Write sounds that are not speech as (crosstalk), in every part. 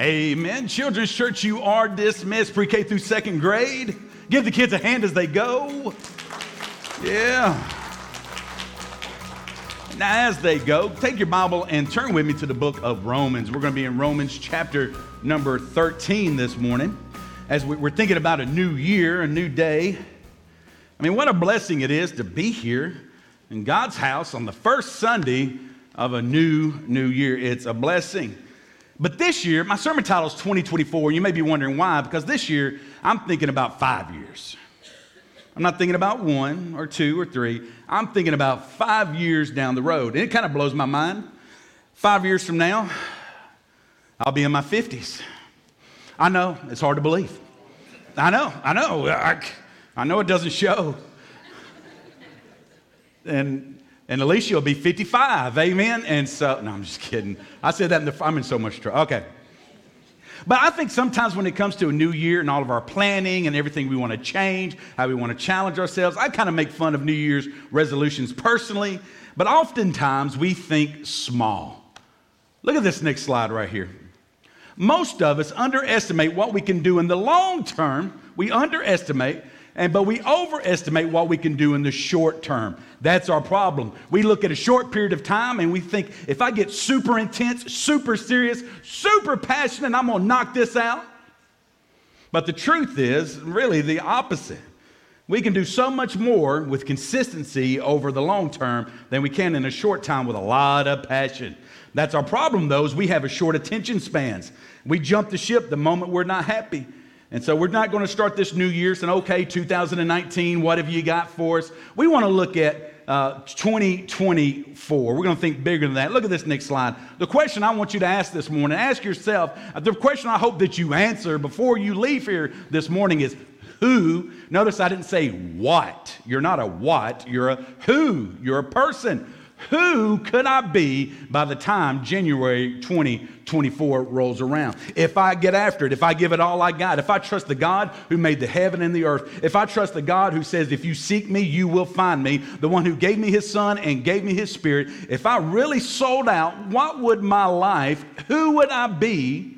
Amen. Children's Church, you are dismissed pre K through second grade. Give the kids a hand as they go. Yeah. Now, as they go, take your Bible and turn with me to the book of Romans. We're going to be in Romans chapter number 13 this morning as we're thinking about a new year, a new day. I mean, what a blessing it is to be here in God's house on the first Sunday of a new, new year. It's a blessing. But this year, my sermon title is 2024. You may be wondering why, because this year I'm thinking about five years. I'm not thinking about one or two or three. I'm thinking about five years down the road. And it kind of blows my mind. Five years from now, I'll be in my 50s. I know, it's hard to believe. I know, I know. I, I know it doesn't show. And and Alicia will be 55. Amen. And so, no, I'm just kidding. I said that in the, I'm in so much trouble. Okay. But I think sometimes when it comes to a new year and all of our planning and everything we want to change, how we want to challenge ourselves, I kind of make fun of New Year's resolutions personally, but oftentimes we think small. Look at this next slide right here. Most of us underestimate what we can do in the long term. We underestimate and but we overestimate what we can do in the short term. That's our problem. We look at a short period of time and we think if I get super intense, super serious, super passionate, I'm going to knock this out. But the truth is really the opposite. We can do so much more with consistency over the long term than we can in a short time with a lot of passion. That's our problem, though, is we have a short attention spans. We jump the ship the moment we're not happy. And so we're not going to start this new year saying, okay, 2019, what have you got for us? We want to look at uh, 2024. We're going to think bigger than that. Look at this next slide. The question I want you to ask this morning, ask yourself, the question I hope that you answer before you leave here this morning is who. Notice I didn't say what. You're not a what, you're a who. You're a person. Who could I be by the time January 2024 rolls around? If I get after it, if I give it all I got, if I trust the God who made the heaven and the earth, if I trust the God who says, if you seek me, you will find me, the one who gave me his son and gave me his spirit, if I really sold out, what would my life, who would I be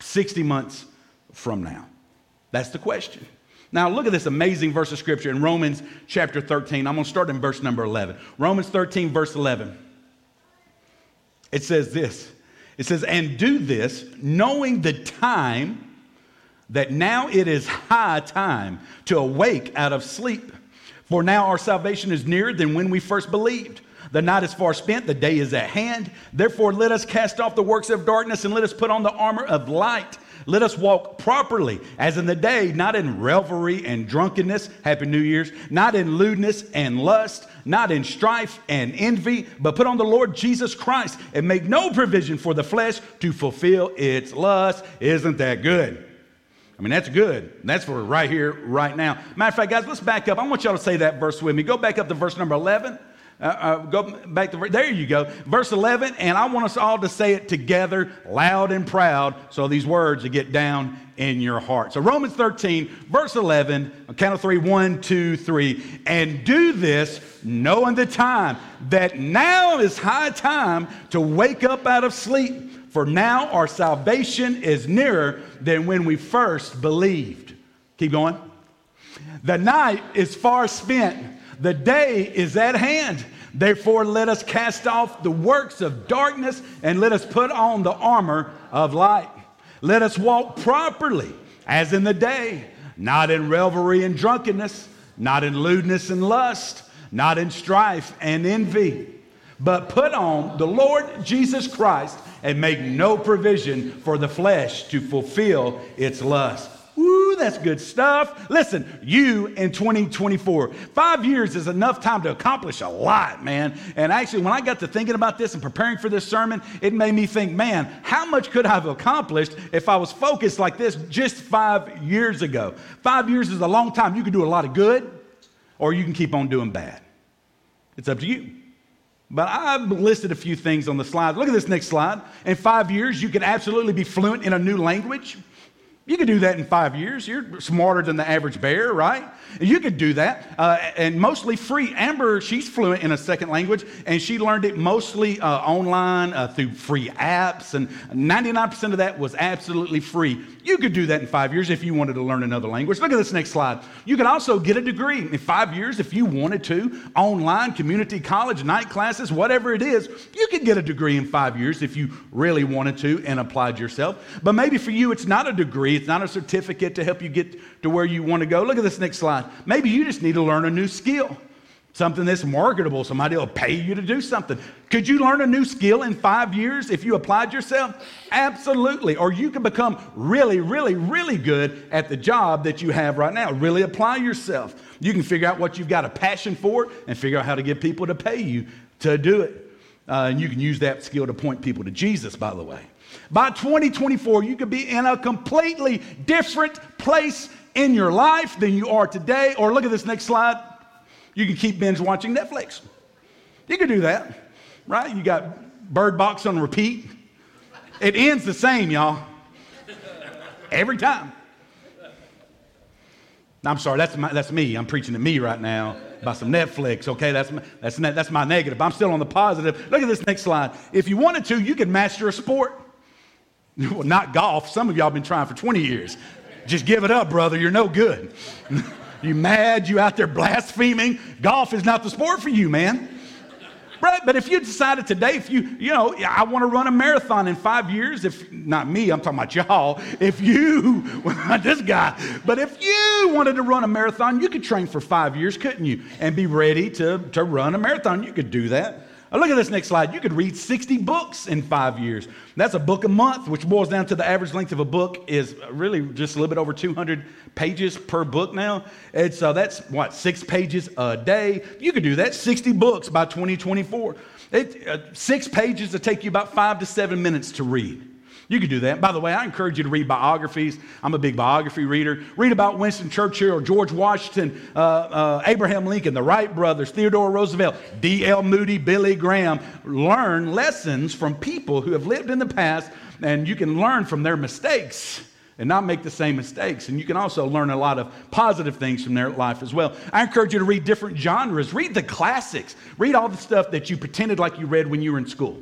60 months from now? That's the question. Now, look at this amazing verse of scripture in Romans chapter 13. I'm going to start in verse number 11. Romans 13, verse 11. It says this It says, And do this, knowing the time that now it is high time to awake out of sleep. For now our salvation is nearer than when we first believed. The night is far spent, the day is at hand. Therefore, let us cast off the works of darkness and let us put on the armor of light. Let us walk properly, as in the day, not in revelry and drunkenness, happy New Year's, not in lewdness and lust, not in strife and envy, but put on the Lord Jesus Christ and make no provision for the flesh to fulfill its lust. Isn't that good? I mean, that's good. That's for right here, right now. Matter of fact, guys, let's back up. I want y'all to say that verse with me. Go back up to verse number 11. Uh, uh, go back to there you go. Verse 11 and i want us all to say it together loud and proud so these words will get down in your heart. So romans 13 verse 11 on count of three one two three. And do this knowing the time that now is high time to wake up out of sleep for now our salvation is nearer than when we first believed. Keep going. The night is far spent the day is at hand. Therefore, let us cast off the works of darkness and let us put on the armor of light. Let us walk properly as in the day, not in revelry and drunkenness, not in lewdness and lust, not in strife and envy, but put on the Lord Jesus Christ and make no provision for the flesh to fulfill its lust. Woo, that's good stuff. Listen, you in 2024, five years is enough time to accomplish a lot, man. And actually, when I got to thinking about this and preparing for this sermon, it made me think, man, how much could I have accomplished if I was focused like this just five years ago? Five years is a long time. You can do a lot of good, or you can keep on doing bad. It's up to you. But I've listed a few things on the slide. Look at this next slide. In five years, you can absolutely be fluent in a new language. You could do that in five years. You're smarter than the average bear, right? You could do that, uh, and mostly free. Amber, she's fluent in a second language, and she learned it mostly uh, online uh, through free apps, and 99% of that was absolutely free. You could do that in five years if you wanted to learn another language. Look at this next slide. You could also get a degree in five years if you wanted to, online, community college, night classes, whatever it is. You could get a degree in five years if you really wanted to and applied yourself. But maybe for you, it's not a degree, it's not a certificate to help you get to where you want to go. Look at this next slide. Maybe you just need to learn a new skill, something that's marketable. Somebody will pay you to do something. Could you learn a new skill in five years if you applied yourself? Absolutely. Or you can become really, really, really good at the job that you have right now. Really apply yourself. You can figure out what you've got a passion for and figure out how to get people to pay you to do it. Uh, and you can use that skill to point people to Jesus, by the way. By 2024, you could be in a completely different place in your life than you are today. Or look at this next slide. You can keep binge watching Netflix. You can do that, right? You got Bird Box on repeat. It ends the same, y'all. Every time. I'm sorry, that's, my, that's me. I'm preaching to me right now about some Netflix, okay? That's my, that's, that's my negative. I'm still on the positive. Look at this next slide. If you wanted to, you could master a sport. (laughs) Well, not golf. Some of y'all been trying for 20 years. Just give it up, brother. You're no good. (laughs) you mad? You out there blaspheming? Golf is not the sport for you, man. Right? But if you decided today, if you, you know, I want to run a marathon in five years, if not me, I'm talking about y'all, if you, (laughs) this guy, but if you wanted to run a marathon, you could train for five years, couldn't you? And be ready to, to run a marathon. You could do that. Look at this next slide. You could read 60 books in five years. That's a book a month, which boils down to the average length of a book is really just a little bit over 200 pages per book now. And so that's what, six pages a day. You could do that, 60 books by 2024. It, uh, six pages to take you about five to seven minutes to read. You could do that. By the way, I encourage you to read biographies. I'm a big biography reader. Read about Winston Churchill, or George Washington, uh, uh, Abraham Lincoln, the Wright brothers, Theodore Roosevelt, D.L. Moody, Billy Graham. Learn lessons from people who have lived in the past, and you can learn from their mistakes and not make the same mistakes. And you can also learn a lot of positive things from their life as well. I encourage you to read different genres. Read the classics. Read all the stuff that you pretended like you read when you were in school,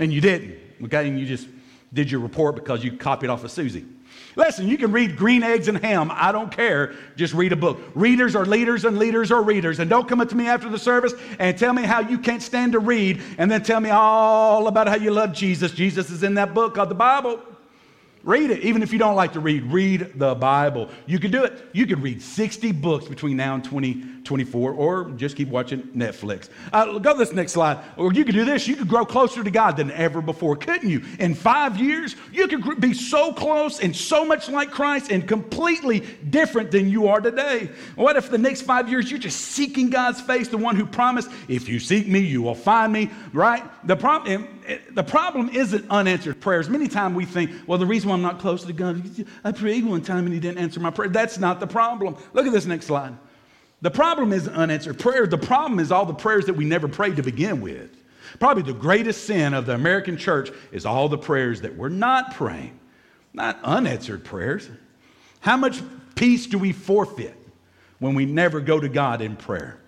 and you didn't. Okay, and you just did your report because you copied off of Susie. Listen, you can read Green Eggs and Ham. I don't care. Just read a book. Readers are leaders and leaders are readers. And don't come up to me after the service and tell me how you can't stand to read and then tell me all about how you love Jesus. Jesus is in that book called the Bible. Read it. Even if you don't like to read, read the Bible. You can do it. You could read 60 books between now and 2024, or just keep watching Netflix. Uh, go to this next slide. Or you could do this. You could grow closer to God than ever before, couldn't you? In five years, you could be so close and so much like Christ and completely different than you are today. What if the next five years you're just seeking God's face, the one who promised, if you seek me, you will find me, right? The problem the problem isn't unanswered prayers. Many times we think, well, the reason why I'm not close to God, I prayed one time and he didn't answer my prayer. That's not the problem. Look at this next slide. The problem isn't unanswered prayers. The problem is all the prayers that we never prayed to begin with. Probably the greatest sin of the American church is all the prayers that we're not praying, not unanswered prayers. How much peace do we forfeit when we never go to God in prayer?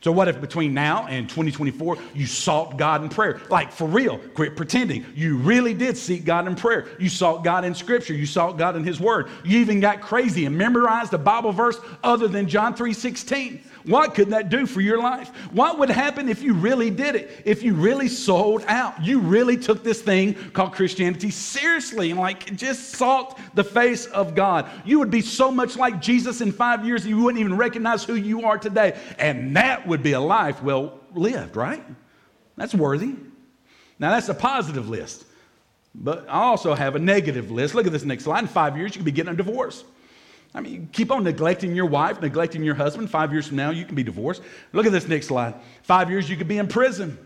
So, what if between now and 2024 you sought God in prayer? Like for real, quit pretending. You really did seek God in prayer. You sought God in Scripture. You sought God in His Word. You even got crazy and memorized a Bible verse other than John 3 16. What could that do for your life? What would happen if you really did it? If you really sold out? You really took this thing called Christianity seriously and like just sought the face of God. You would be so much like Jesus in five years you wouldn't even recognize who you are today. And that would be a life well lived, right? That's worthy. Now, that's a positive list. But I also have a negative list. Look at this next slide. In five years, you could be getting a divorce. I mean, keep on neglecting your wife, neglecting your husband. Five years from now, you can be divorced. Look at this next slide. Five years, you could be in prison.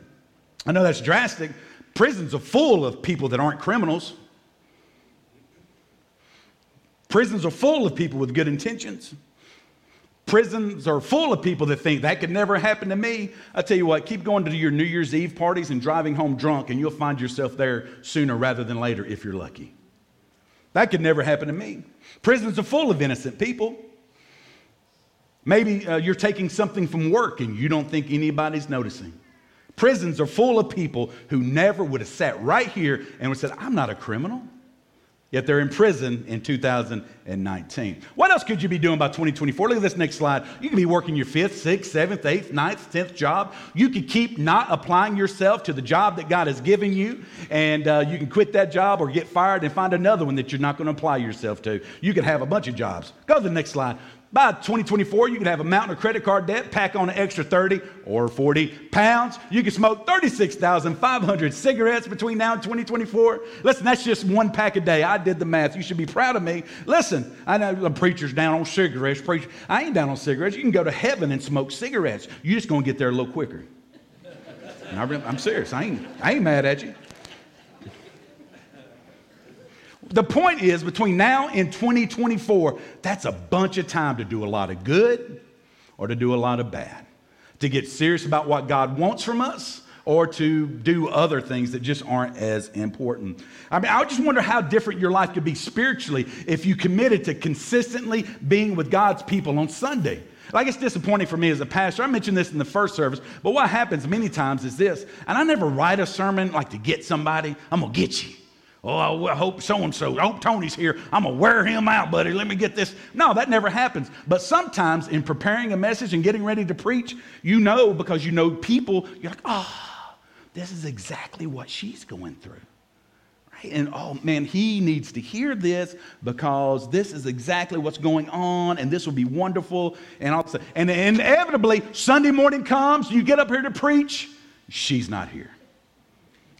I know that's drastic. Prisons are full of people that aren't criminals. Prisons are full of people with good intentions. Prisons are full of people that think that could never happen to me. I tell you what, keep going to your New Year's Eve parties and driving home drunk, and you'll find yourself there sooner rather than later if you're lucky. That could never happen to me. Prisons are full of innocent people. Maybe uh, you're taking something from work and you don't think anybody's noticing. Prisons are full of people who never would have sat right here and would said, I'm not a criminal. Yet they're in prison in 2019. What else could you be doing by 2024? Look at this next slide. You can be working your fifth, sixth, seventh, eighth, ninth, tenth job. You could keep not applying yourself to the job that God has given you, and uh, you can quit that job or get fired and find another one that you're not going to apply yourself to. You could have a bunch of jobs. Go to the next slide. By 2024, you can have a mountain of credit card debt, pack on an extra 30 or 40 pounds. You can smoke 36,500 cigarettes between now and 2024. Listen, that's just one pack a day. I did the math. You should be proud of me. Listen, I know the preacher's down on cigarettes. Preacher, I ain't down on cigarettes. You can go to heaven and smoke cigarettes. You're just going to get there a little quicker. (laughs) I'm serious. I ain't, I ain't mad at you. The point is, between now and 2024, that's a bunch of time to do a lot of good or to do a lot of bad. To get serious about what God wants from us or to do other things that just aren't as important. I mean, I just wonder how different your life could be spiritually if you committed to consistently being with God's people on Sunday. Like it's disappointing for me as a pastor. I mentioned this in the first service, but what happens many times is this, and I never write a sermon like to get somebody, I'm gonna get you. Oh, I hope so and so. I hope Tony's here. I'm going to wear him out, buddy. Let me get this. No, that never happens. But sometimes in preparing a message and getting ready to preach, you know because you know people, you're like, oh, this is exactly what she's going through. Right? And oh, man, he needs to hear this because this is exactly what's going on and this will be wonderful. And, all, and inevitably, Sunday morning comes, you get up here to preach, she's not here.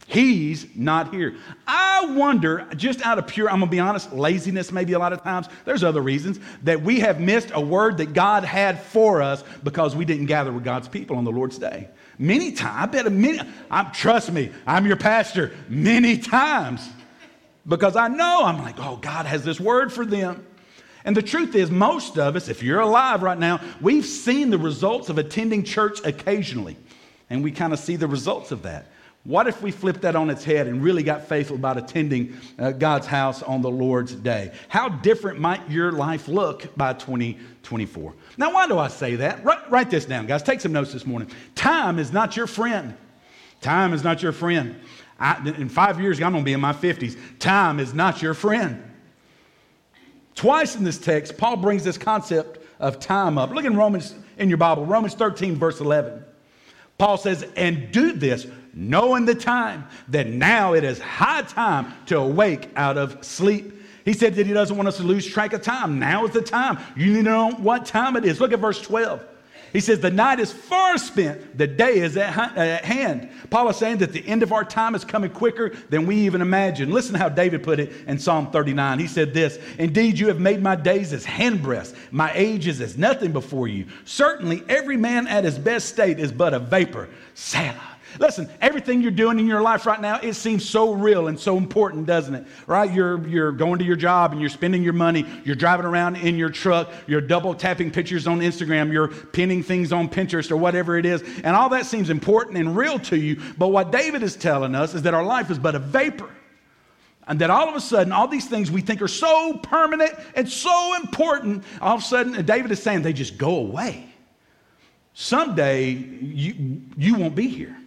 He's not here. I wonder, just out of pure, I'm gonna be honest, laziness maybe a lot of times, there's other reasons, that we have missed a word that God had for us because we didn't gather with God's people on the Lord's day. Many times, I bet a many, I'm, trust me, I'm your pastor many times because I know I'm like, oh, God has this word for them. And the truth is, most of us, if you're alive right now, we've seen the results of attending church occasionally. And we kind of see the results of that. What if we flipped that on its head and really got faithful about attending uh, God's house on the Lord's day? How different might your life look by 2024? Now, why do I say that? Write, write this down, guys. Take some notes this morning. Time is not your friend. Time is not your friend. I, in five years, I'm going to be in my 50s. Time is not your friend. Twice in this text, Paul brings this concept of time up. Look in Romans in your Bible, Romans 13, verse 11. Paul says, and do this knowing the time, that now it is high time to awake out of sleep. He said that he doesn't want us to lose track of time. Now is the time. You need to know what time it is. Look at verse 12. He says, The night is far spent, the day is at, uh, hand. Paul is saying that the end of our time is coming quicker than we even imagine. Listen how David put it in Psalm 39. He said this Indeed, you have made my days as handbreadths, my age is as nothing before you. Certainly, every man at his best state is but a vapor. Selah. Listen, everything you're doing in your life right now, it seems so real and so important, doesn't it? Right? You're, you're going to your job and you're spending your money. You're driving around in your truck. You're double tapping pictures on Instagram. You're pinning things on Pinterest or whatever it is. And all that seems important and real to you. But what David is telling us is that our life is but a vapor. And that all of a sudden, all these things we think are so permanent and so important, all of a sudden, David is saying they just go away. Someday, you, you won't be here.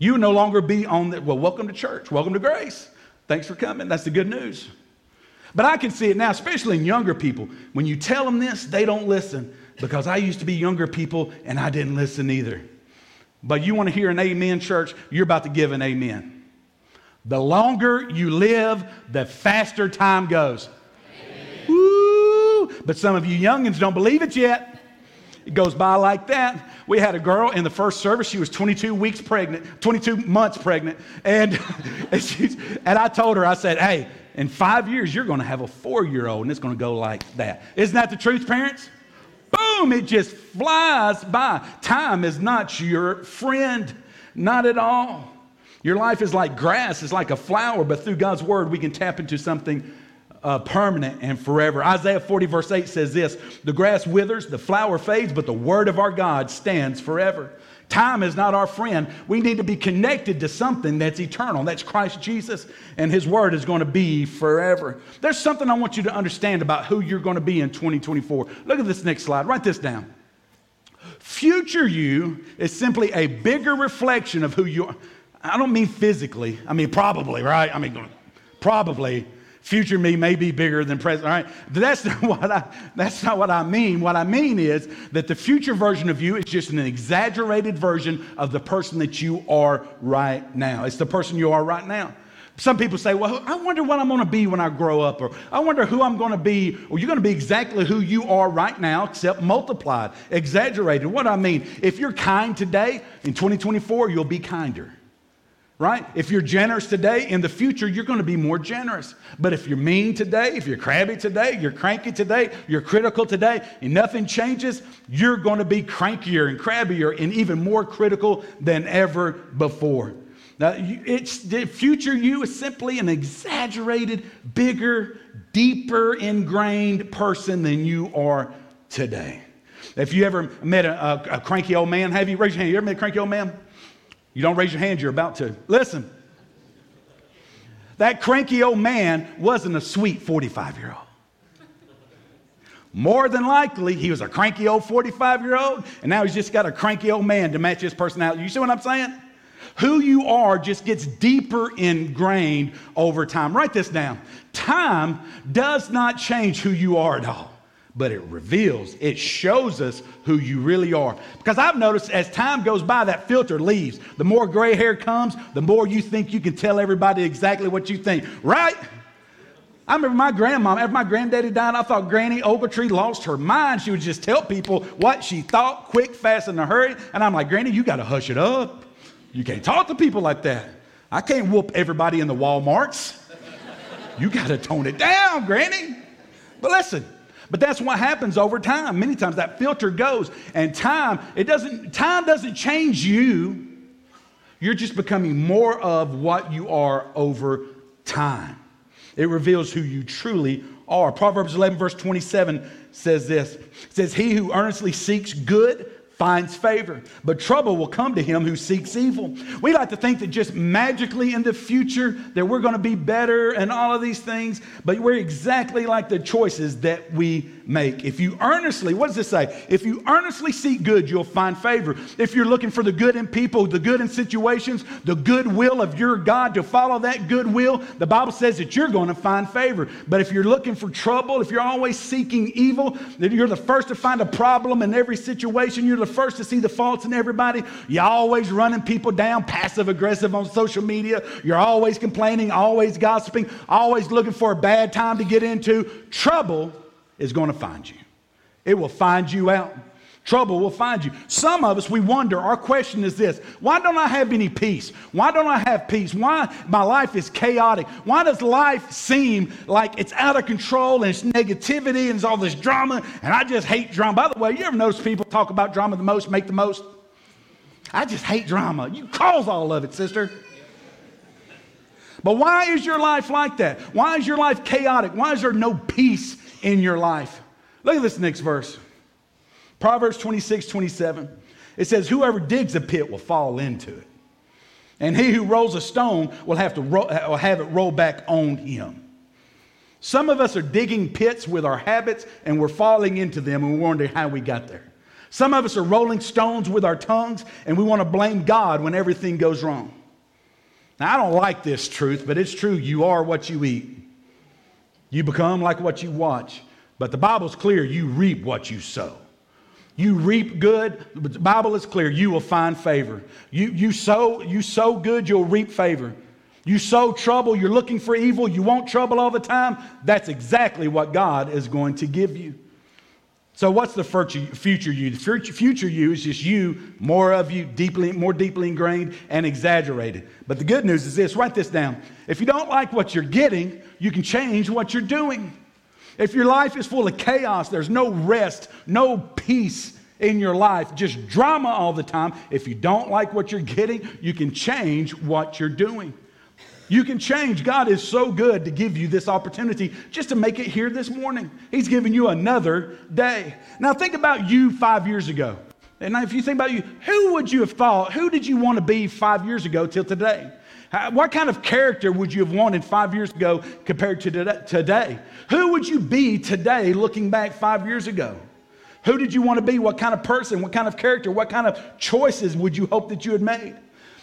You no longer be on the, well, welcome to church, welcome to grace. Thanks for coming. That's the good news. But I can see it now, especially in younger people. When you tell them this, they don't listen because I used to be younger people and I didn't listen either. But you want to hear an amen, church? You're about to give an amen. The longer you live, the faster time goes. Woo! But some of you youngins don't believe it yet. It goes by like that. We had a girl in the first service. She was 22 weeks pregnant, 22 months pregnant. And, (laughs) and, and I told her, I said, hey, in five years, you're going to have a four year old, and it's going to go like that. Isn't that the truth, parents? Boom, it just flies by. Time is not your friend, not at all. Your life is like grass, it's like a flower, but through God's word, we can tap into something uh, permanent and forever. Isaiah 40, verse 8 says this The grass withers, the flower fades, but the word of our God stands forever. Time is not our friend. We need to be connected to something that's eternal. That's Christ Jesus, and His Word is going to be forever. There's something I want you to understand about who you're going to be in 2024. Look at this next slide. Write this down. Future you is simply a bigger reflection of who you are. I don't mean physically, I mean probably, right? I mean, probably future me may be bigger than present all right? That's (laughs) not what i that's not what i mean. What i mean is that the future version of you is just an exaggerated version of the person that you are right now. It's the person you are right now. Some people say well i wonder what i'm going to be when i grow up or i wonder who i'm going to be or you're going to be exactly who you are right now except multiplied exaggerated. What i mean if you're kind today in 2024 you'll be kinder right? If you're generous today, in the future, you're going to be more generous. But if you're mean today, if you're crabby today, you're cranky today, you're critical today, and nothing changes, you're going to be crankier and crabbier and even more critical than ever before. Now, it's the future you is simply an exaggerated, bigger, deeper ingrained person than you are today. If you ever met a, a, a cranky old man, have you? Raise your hand. You ever met a cranky old man? You don't raise your hand, you're about to. Listen, that cranky old man wasn't a sweet 45 year old. More than likely, he was a cranky old 45 year old, and now he's just got a cranky old man to match his personality. You see what I'm saying? Who you are just gets deeper ingrained over time. Write this down. Time does not change who you are at all but it reveals, it shows us who you really are. Because I've noticed as time goes by, that filter leaves. The more gray hair comes, the more you think you can tell everybody exactly what you think, right? I remember my grandmom, after my granddaddy died, I thought Granny Ogletree lost her mind. She would just tell people what she thought, quick, fast, in a hurry. And I'm like, Granny, you got to hush it up. You can't talk to people like that. I can't whoop everybody in the Walmarts. You got to tone it down, Granny. But listen, but that's what happens over time. Many times that filter goes, and time, it doesn't, time doesn't change you. You're just becoming more of what you are over time. It reveals who you truly are. Proverbs 11, verse 27 says this. It says, He who earnestly seeks good finds favor, but trouble will come to him who seeks evil. We like to think that just magically in the future that we're going to be better and all of these things, but we're exactly like the choices that we make. If you earnestly, what does this say? If you earnestly seek good, you'll find favor. If you're looking for the good in people, the good in situations, the goodwill of your God to follow that goodwill, the Bible says that you're going to find favor. But if you're looking for trouble, if you're always seeking evil, that you're the first to find a problem in every situation, you're the first to see the faults in everybody, you're always running people down, passive aggressive on social media, you're always complaining, always gossiping, always looking for a bad time to get into, trouble is going to find you. It will find you out. Trouble will find you. Some of us, we wonder, our question is this why don't I have any peace? Why don't I have peace? Why my life is chaotic? Why does life seem like it's out of control and it's negativity and it's all this drama and I just hate drama? By the way, you ever notice people talk about drama the most, make the most? I just hate drama. You cause all of it, sister. But why is your life like that? Why is your life chaotic? Why is there no peace in your life. Look at this next verse Proverbs 26, 27. It says, Whoever digs a pit will fall into it, and he who rolls a stone will have, to ro- will have it roll back on him. Some of us are digging pits with our habits and we're falling into them and we wonder how we got there. Some of us are rolling stones with our tongues and we want to blame God when everything goes wrong. Now, I don't like this truth, but it's true. You are what you eat. You become like what you watch. But the Bible's clear you reap what you sow. You reap good, the Bible is clear you will find favor. You, you, sow, you sow good, you'll reap favor. You sow trouble, you're looking for evil, you want trouble all the time. That's exactly what God is going to give you. So, what's the future you? The future you is just you, more of you, deeply, more deeply ingrained and exaggerated. But the good news is this write this down. If you don't like what you're getting, you can change what you're doing. If your life is full of chaos, there's no rest, no peace in your life, just drama all the time. If you don't like what you're getting, you can change what you're doing. You can change. God is so good to give you this opportunity just to make it here this morning. He's giving you another day. Now, think about you five years ago. And if you think about you, who would you have thought, who did you want to be five years ago till today? What kind of character would you have wanted five years ago compared to today? Who would you be today looking back five years ago? Who did you want to be? What kind of person? What kind of character? What kind of choices would you hope that you had made?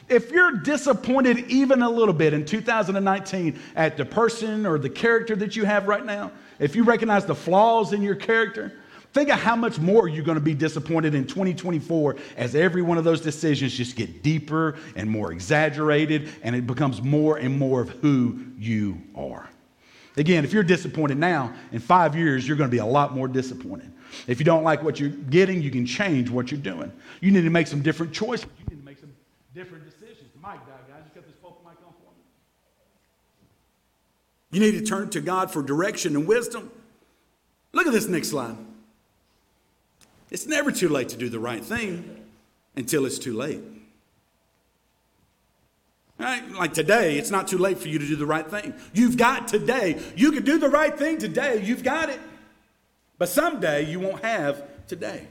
If you're disappointed even a little bit in 2019 at the person or the character that you have right now, if you recognize the flaws in your character, think of how much more you're going to be disappointed in 2024 as every one of those decisions just get deeper and more exaggerated and it becomes more and more of who you are. Again, if you're disappointed now, in five years, you're going to be a lot more disappointed. If you don't like what you're getting, you can change what you're doing. You need to make some different choices. You need to make some different decisions. Mike, guy, just got this mic on for me. You need to turn to God for direction and wisdom. Look at this next line. It's never too late to do the right thing until it's too late. Right? Like today, it's not too late for you to do the right thing. You've got today. You can do the right thing today. You've got it. But someday you won't have today.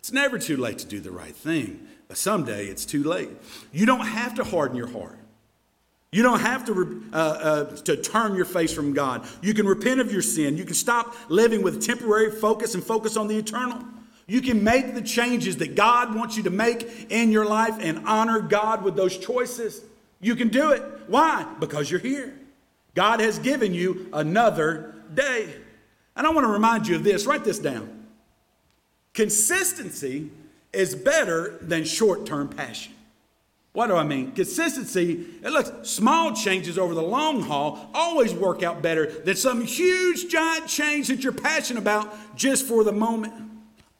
It's never too late to do the right thing, but someday it's too late. You don't have to harden your heart. You don't have to, uh, uh, to turn your face from God. You can repent of your sin. You can stop living with temporary focus and focus on the eternal. You can make the changes that God wants you to make in your life and honor God with those choices. You can do it. Why? Because you're here. God has given you another day. And I want to remind you of this. Write this down. Consistency is better than short term passion. What do I mean? Consistency, it looks small changes over the long haul always work out better than some huge giant change that you're passionate about just for the moment.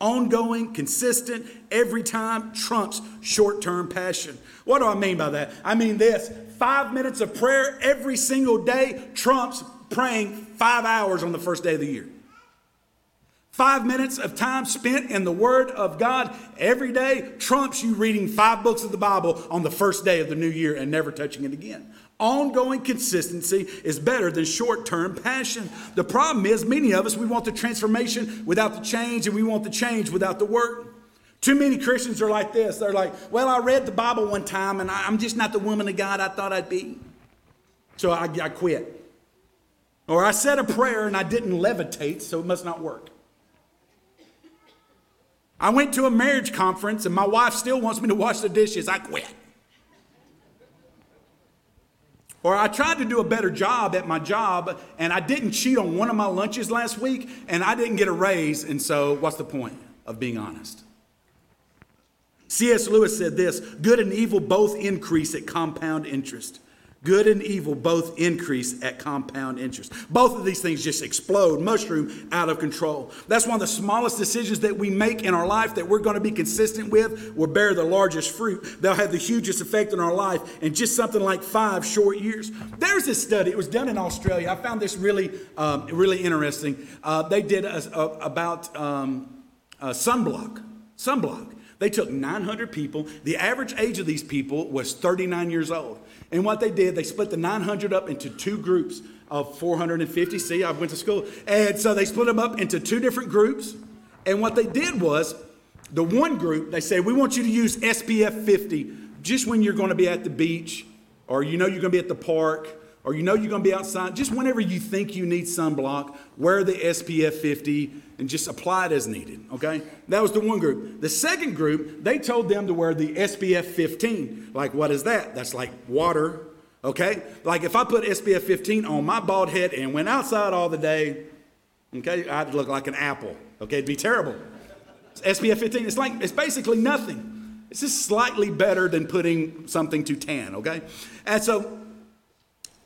Ongoing, consistent, every time trumps short term passion. What do I mean by that? I mean this five minutes of prayer every single day trumps praying five hours on the first day of the year. Five minutes of time spent in the Word of God every day trumps you reading five books of the Bible on the first day of the new year and never touching it again. Ongoing consistency is better than short term passion. The problem is, many of us, we want the transformation without the change, and we want the change without the work. Too many Christians are like this. They're like, well, I read the Bible one time, and I'm just not the woman of God I thought I'd be. So I, I quit. Or I said a prayer and I didn't levitate, so it must not work. I went to a marriage conference and my wife still wants me to wash the dishes. I quit. Or I tried to do a better job at my job and I didn't cheat on one of my lunches last week and I didn't get a raise. And so, what's the point of being honest? C.S. Lewis said this good and evil both increase at compound interest. Good and evil both increase at compound interest. Both of these things just explode, mushroom out of control. That's one of the smallest decisions that we make in our life that we're going to be consistent with will bear the largest fruit. They'll have the hugest effect in our life in just something like five short years. There's this study, it was done in Australia. I found this really, um, really interesting. Uh, they did a, a, about um, a sunblock. Sunblock. They took 900 people. The average age of these people was 39 years old. And what they did, they split the 900 up into two groups of 450. See, I went to school. And so they split them up into two different groups. And what they did was, the one group, they said, we want you to use SPF 50 just when you're going to be at the beach or you know you're going to be at the park or you know you're going to be outside, just whenever you think you need sunblock, wear the SPF 50 and just apply it as needed, okay? That was the one group. The second group, they told them to wear the SPF 15. Like, what is that? That's like water, okay? Like, if I put SPF 15 on my bald head and went outside all the day, okay, I'd look like an apple, okay? It'd be terrible. SPF 15, it's like, it's basically nothing. It's just slightly better than putting something to tan, okay? And so,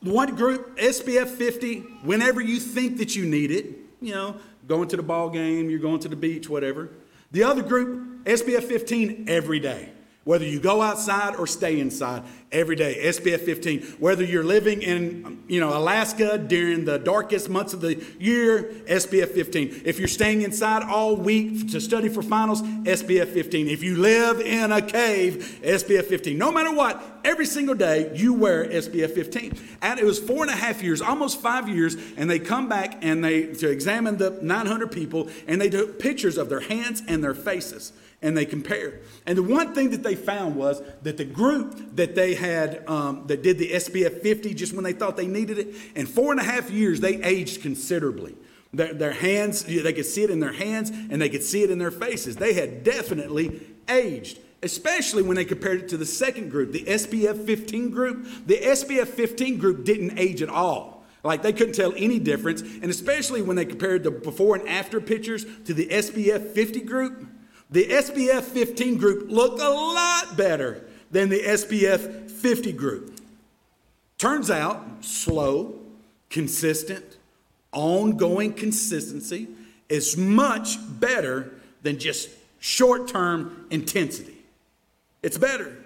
one group, SPF 50, whenever you think that you need it, you know, going to the ball game, you're going to the beach, whatever. The other group, SPF 15, every day. Whether you go outside or stay inside every day, SPF 15. Whether you're living in, you know, Alaska during the darkest months of the year, SPF 15. If you're staying inside all week to study for finals, SPF 15. If you live in a cave, SPF 15. No matter what, every single day you wear SPF 15. And it was four and a half years, almost five years, and they come back and they to examine the 900 people and they took pictures of their hands and their faces. And they compared. And the one thing that they found was that the group that they had um, that did the SPF 50 just when they thought they needed it, in four and a half years, they aged considerably. Their, their hands, they could see it in their hands and they could see it in their faces. They had definitely aged, especially when they compared it to the second group, the SPF 15 group. The SPF 15 group didn't age at all. Like they couldn't tell any difference. And especially when they compared the before and after pictures to the SPF 50 group, the SPF 15 group looked a lot better than the SPF 50 group. Turns out, slow, consistent, ongoing consistency is much better than just short term intensity. It's better.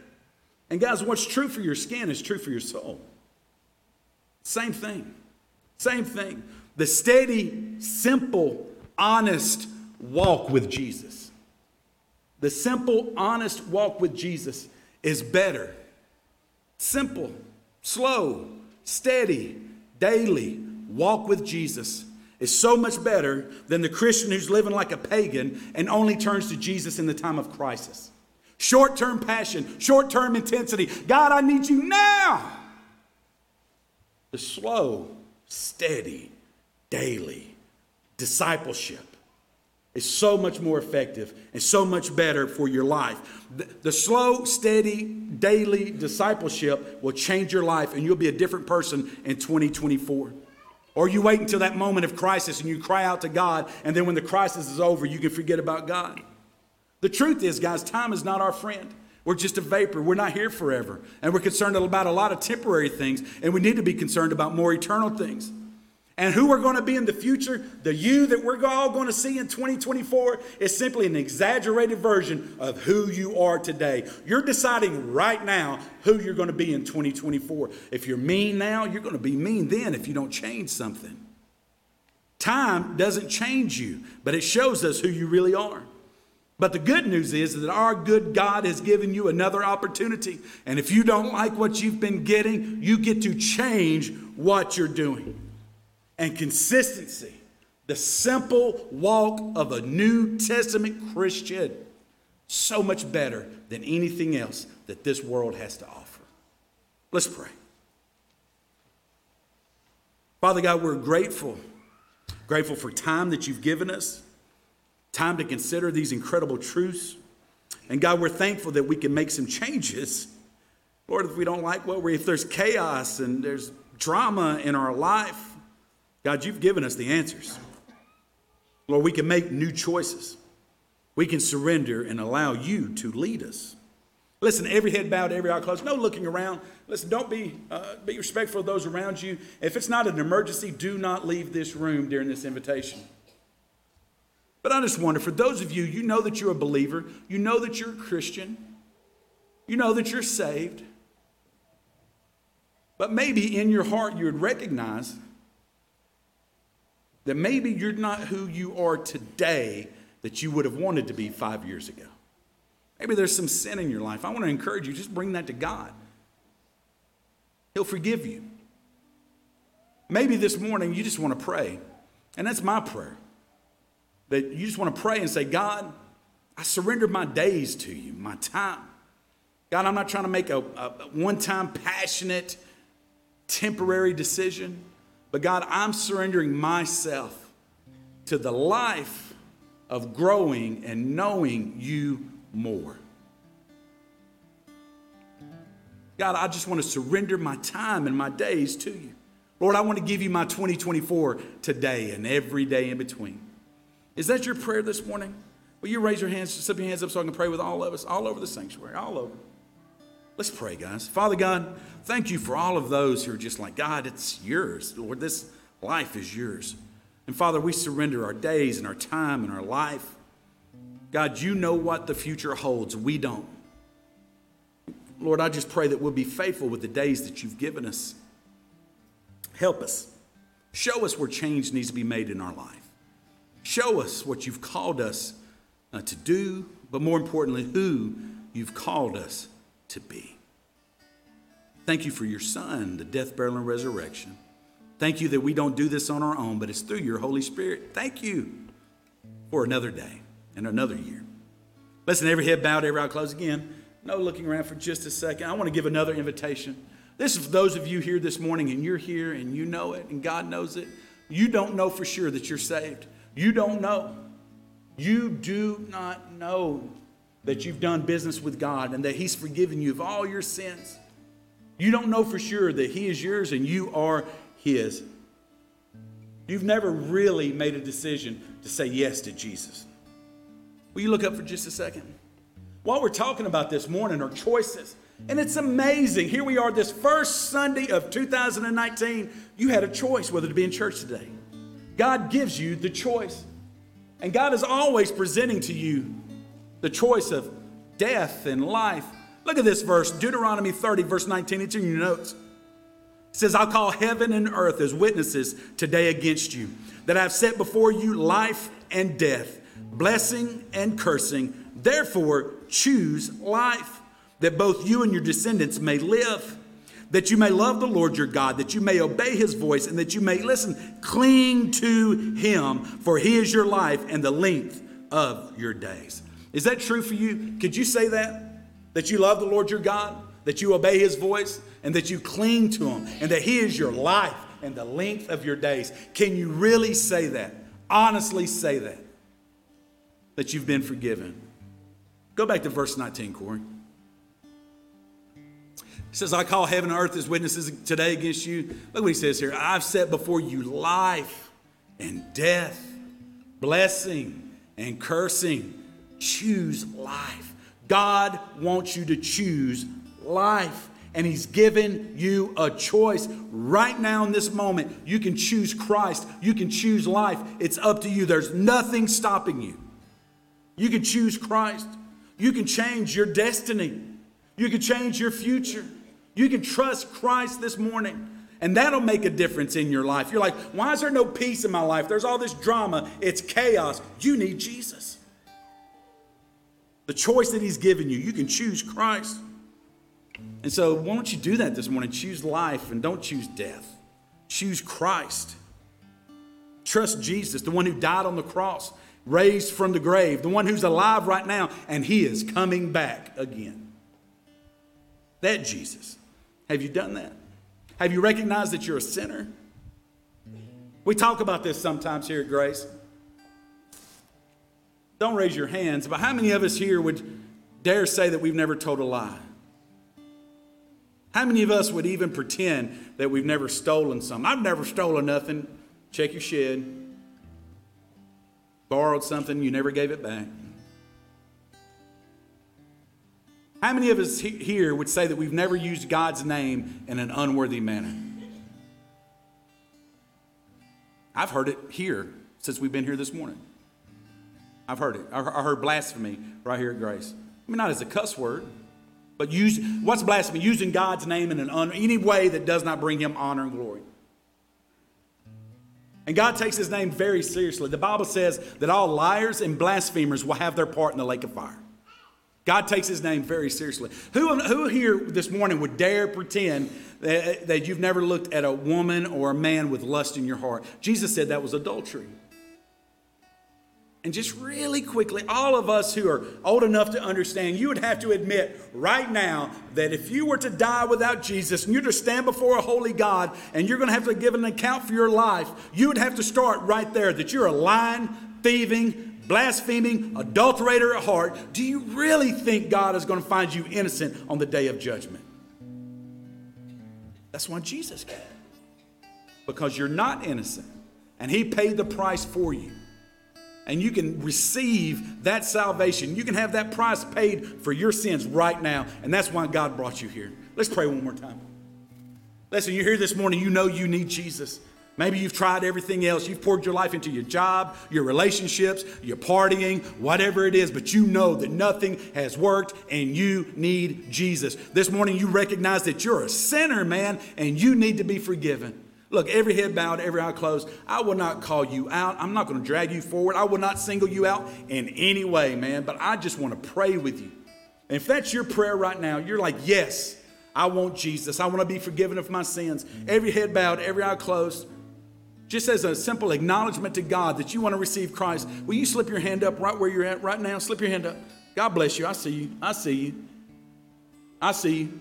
And guys, what's true for your skin is true for your soul. Same thing. Same thing. The steady, simple, honest walk with Jesus. The simple, honest walk with Jesus is better. Simple, slow, steady, daily, walk with Jesus is so much better than the Christian who's living like a pagan and only turns to Jesus in the time of crisis. Short term passion, short term intensity. God, I need you now. The slow, steady, daily discipleship is so much more effective and so much better for your life. The, the, slow, steady, daily discipleship will change your life and you'll be a different person in 2024. Or you wait until that moment of crisis and you cry out to God, and then when the crisis is over, you can forget about God. The truth is, guys, time is not our friend. We're just a vapor. We're not here forever. And we're concerned about a lot of temporary things, and we need to be concerned about more eternal things. And who we're going to be in the future, the you that we're all going to see in 2024, is simply an exaggerated version of who you are today. You're deciding right now who you're going to be in 2024. If you're mean now, you're going to be mean then if you don't change something. Time doesn't change you, but it shows us who you really are. But the good news is that our good God has given you another opportunity. And if you don't like what you've been getting, you get to change what you're doing and consistency, the simple walk of a New Testament Christian, so much better than anything else that this world has to offer. Let's pray. Father God, we're grateful. Grateful for time that you've given us, time to consider these incredible truths. And God, we're thankful that we can make some changes. Lord, if we don't like what we're, if there's chaos and there's drama in our life, God, you've given us the answers. Lord, we can make new choices. We can surrender and allow you to lead us. Listen, every head bowed, every eye closed, no looking around. Listen, don't be, uh, be respectful of those around you. If it's not an emergency, do not leave this room during this invitation. But I just wonder for those of you, you know that you're a believer, you know that you're a Christian, you know that you're saved. But maybe in your heart you would recognize that maybe you're not who you are today that you would have wanted to be five years ago. Maybe there's some sin in your life. I want to encourage you, just bring that to God. He'll forgive you. Maybe this morning you just want to pray, and that's my prayer. That you just want to pray and say, God, I surrender my days to you, my time. God, I'm not trying to make a, a one time passionate, temporary decision. But God, I'm surrendering myself to the life of growing and knowing you more. God, I just want to surrender my time and my days to you. Lord, I want to give you my 2024 today and every day in between. Is that your prayer this morning? Will you raise your hands, slip your hands up so I can pray with all of us, all over the sanctuary, all over. Let's pray, guys. Father God, thank you for all of those who are just like, God, it's yours. Lord, this life is yours. And Father, we surrender our days and our time and our life. God, you know what the future holds. We don't. Lord, I just pray that we'll be faithful with the days that you've given us. Help us. Show us where change needs to be made in our life. Show us what you've called us uh, to do, but more importantly, who you've called us to be. Thank you for your Son, the death, burial, and resurrection. Thank you that we don't do this on our own, but it's through your Holy Spirit. Thank you for another day and another year. Listen, every head bowed, every eye closed again. No looking around for just a second. I want to give another invitation. This is for those of you here this morning and you're here and you know it and God knows it. You don't know for sure that you're saved. You don't know. You do not know that you've done business with God and that He's forgiven you of all your sins. You don't know for sure that He is yours and you are His. You've never really made a decision to say yes to Jesus. Will you look up for just a second? What we're talking about this morning are choices. And it's amazing. Here we are, this first Sunday of 2019. You had a choice whether to be in church today. God gives you the choice. And God is always presenting to you the choice of death and life. Look at this verse, Deuteronomy 30, verse 19. It's in your notes. It says, I'll call heaven and earth as witnesses today against you, that I've set before you life and death, blessing and cursing. Therefore, choose life, that both you and your descendants may live, that you may love the Lord your God, that you may obey his voice, and that you may, listen, cling to him, for he is your life and the length of your days. Is that true for you? Could you say that? That you love the Lord your God, that you obey his voice, and that you cling to him, and that he is your life and the length of your days. Can you really say that? Honestly say that? That you've been forgiven. Go back to verse 19, Corey. He says, I call heaven and earth as witnesses today against you. Look what he says here. I've set before you life and death, blessing and cursing choose life. God wants you to choose life. And He's given you a choice right now in this moment. You can choose Christ, you can choose life. It's up to you. There's nothing stopping you. You can choose Christ, you can change your destiny, you can change your future. You can trust Christ this morning. And that'll make a difference in your life. You're like, why is there no peace in my life? There's all this drama. It's chaos. You need Jesus. The choice that He's given you, you can choose Christ. And so, why don't you do that this morning? Choose life and don't choose death. Choose Christ. Trust Jesus, the one who died on the cross, raised from the grave, the one who's alive right now, and He is coming back again. That Jesus. Have you done that? Have you recognized that you're a sinner? We talk about this sometimes here at Grace. Don't raise your hands, but how many of us here would dare say that we've never told a lie? How many of us would even pretend that we've never stolen something? I've never stolen nothing. Check your shed. Borrowed something, you never gave it back. How many of us here would say that we've never used God's name in an unworthy manner? I've heard it here since we've been here this morning. I've heard it. I heard blasphemy right here at Grace. I mean, not as a cuss word, but use what's blasphemy? Using God's name in an un, any way that does not bring Him honor and glory. And God takes His name very seriously. The Bible says that all liars and blasphemers will have their part in the lake of fire. God takes His name very seriously. Who, who here this morning would dare pretend that, that you've never looked at a woman or a man with lust in your heart? Jesus said that was adultery. And just really quickly, all of us who are old enough to understand, you would have to admit right now that if you were to die without Jesus and you're to stand before a holy God and you're going to have to give an account for your life, you would have to start right there that you're a lying, thieving, blaspheming, adulterator at heart. Do you really think God is going to find you innocent on the day of judgment? That's why Jesus came. Because you're not innocent and He paid the price for you and you can receive that salvation. You can have that price paid for your sins right now. And that's why God brought you here. Let's pray one more time. Listen, you're here this morning, you know you need Jesus. Maybe you've tried everything else. You've poured your life into your job, your relationships, your partying, whatever it is, but you know that nothing has worked and you need Jesus. This morning you recognize that you're a sinner, man, and you need to be forgiven. Look, every head bowed, every eye closed. I will not call you out. I'm not going to drag you forward. I will not single you out in any way, man. But I just want to pray with you. And if that's your prayer right now, you're like, yes, I want Jesus. I want to be forgiven of my sins. Every head bowed, every eye closed. Just as a simple acknowledgement to God that you want to receive Christ, will you slip your hand up right where you're at right now? Slip your hand up. God bless you. I see you. I see you. I see you.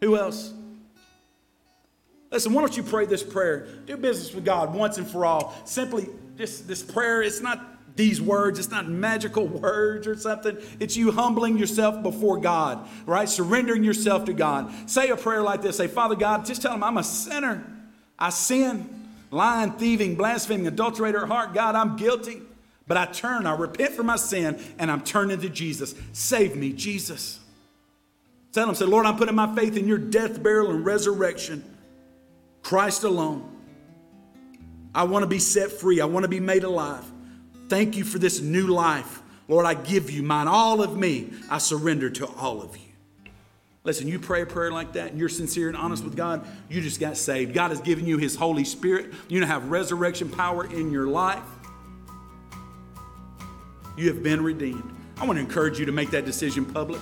Who else? Listen, why don't you pray this prayer? Do business with God once and for all. Simply, this, this prayer, it's not these words, it's not magical (laughs) words or something. It's you humbling yourself before God, right? Surrendering yourself to God. Say a prayer like this Say, Father God, just tell him I'm a sinner. I sin, lying, thieving, blaspheming, adulterator at heart. God, I'm guilty. But I turn, I repent for my sin, and I'm turning to Jesus. Save me, Jesus. Tell him, say, Lord, I'm putting my faith in your death, burial, and resurrection. Christ alone. I want to be set free. I want to be made alive. Thank you for this new life. Lord, I give you mine, all of me. I surrender to all of you. Listen, you pray a prayer like that and you're sincere and honest with God, you just got saved. God has given you His Holy Spirit. You now have resurrection power in your life. You have been redeemed. I want to encourage you to make that decision public.